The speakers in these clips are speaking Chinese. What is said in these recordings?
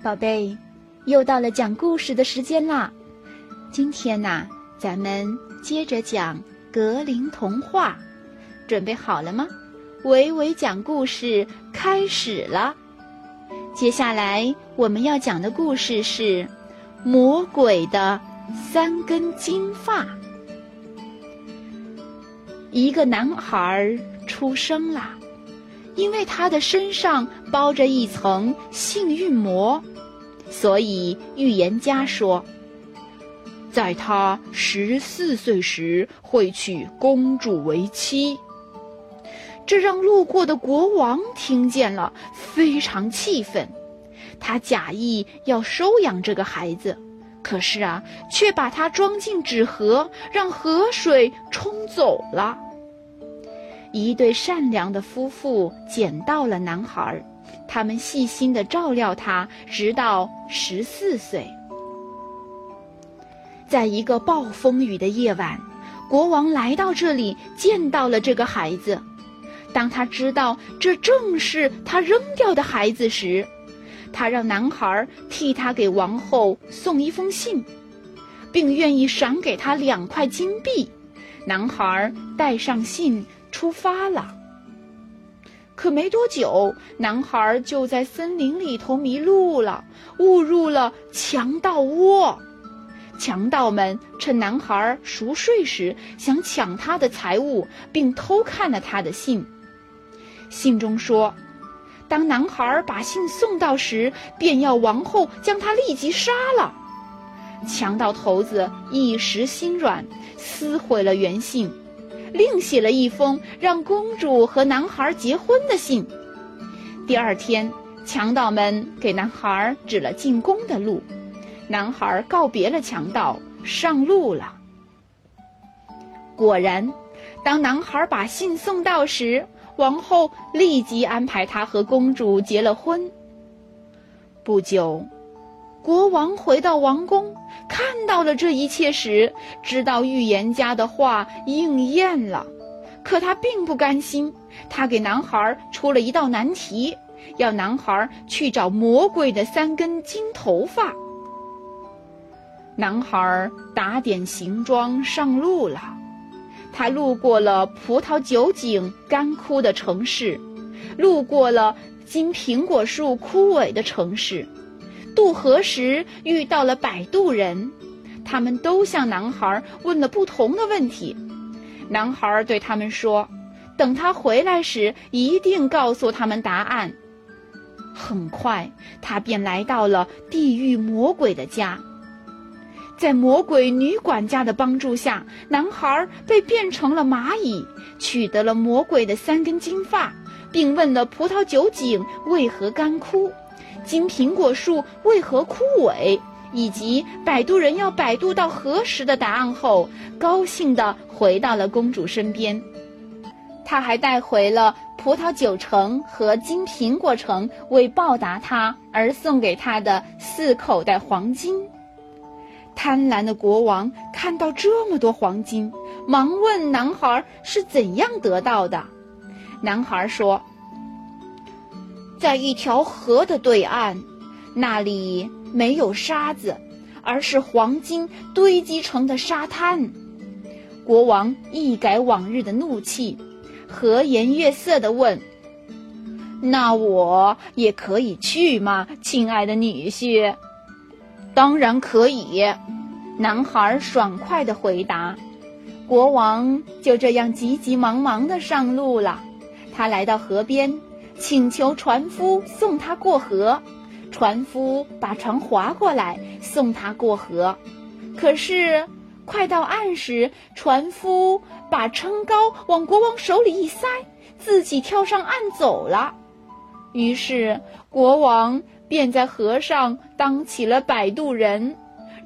宝贝，又到了讲故事的时间啦！今天呐，咱们接着讲格林童话，准备好了吗？维维讲故事开始了。接下来我们要讲的故事是《魔鬼的三根金发》。一个男孩出生了。因为他的身上包着一层幸运膜，所以预言家说，在他十四岁时会娶公主为妻。这让路过的国王听见了，非常气愤。他假意要收养这个孩子，可是啊，却把他装进纸盒，让河水冲走了。一对善良的夫妇捡到了男孩，他们细心的照料他，直到十四岁。在一个暴风雨的夜晚，国王来到这里，见到了这个孩子。当他知道这正是他扔掉的孩子时，他让男孩替他给王后送一封信，并愿意赏给他两块金币。男孩带上信。出发了，可没多久，男孩就在森林里头迷路了，误入了强盗窝。强盗们趁男孩熟睡时，想抢他的财物，并偷看了他的信。信中说，当男孩把信送到时，便要王后将他立即杀了。强盗头子一时心软，撕毁了原信。另写了一封让公主和男孩结婚的信。第二天，强盗们给男孩指了进宫的路，男孩告别了强盗，上路了。果然，当男孩把信送到时，王后立即安排他和公主结了婚。不久。国王回到王宫，看到了这一切时，知道预言家的话应验了。可他并不甘心，他给男孩出了一道难题，要男孩去找魔鬼的三根金头发。男孩打点行装上路了，他路过了葡萄酒井干枯的城市，路过了金苹果树枯萎的城市。渡河时遇到了摆渡人，他们都向男孩问了不同的问题。男孩对他们说：“等他回来时，一定告诉他们答案。”很快，他便来到了地狱魔鬼的家。在魔鬼女管家的帮助下，男孩被变成了蚂蚁，取得了魔鬼的三根金发，并问了葡萄酒井为何干枯。金苹果树为何枯萎？以及摆渡人要摆渡到何时的答案后，高兴地回到了公主身边。他还带回了葡萄酒城和金苹果城，为报答他而送给他的四口袋黄金。贪婪的国王看到这么多黄金，忙问男孩是怎样得到的。男孩说。在一条河的对岸，那里没有沙子，而是黄金堆积成的沙滩。国王一改往日的怒气，和颜悦色地问：“那我也可以去吗，亲爱的女婿？”“当然可以。”男孩爽快地回答。国王就这样急急忙忙地上路了。他来到河边。请求船夫送他过河，船夫把船划过来送他过河。可是快到岸时，船夫把撑篙往国王手里一塞，自己跳上岸走了。于是国王便在河上当起了摆渡人，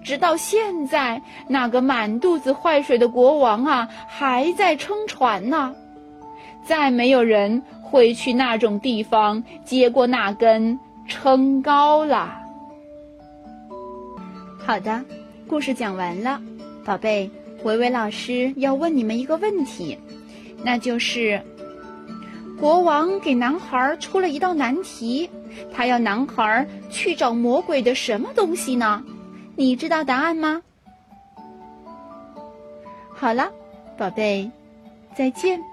直到现在，那个满肚子坏水的国王啊，还在撑船呢。再没有人。会去那种地方接过那根撑篙了。好的，故事讲完了，宝贝，维维老师要问你们一个问题，那就是：国王给男孩出了一道难题，他要男孩去找魔鬼的什么东西呢？你知道答案吗？好了，宝贝，再见。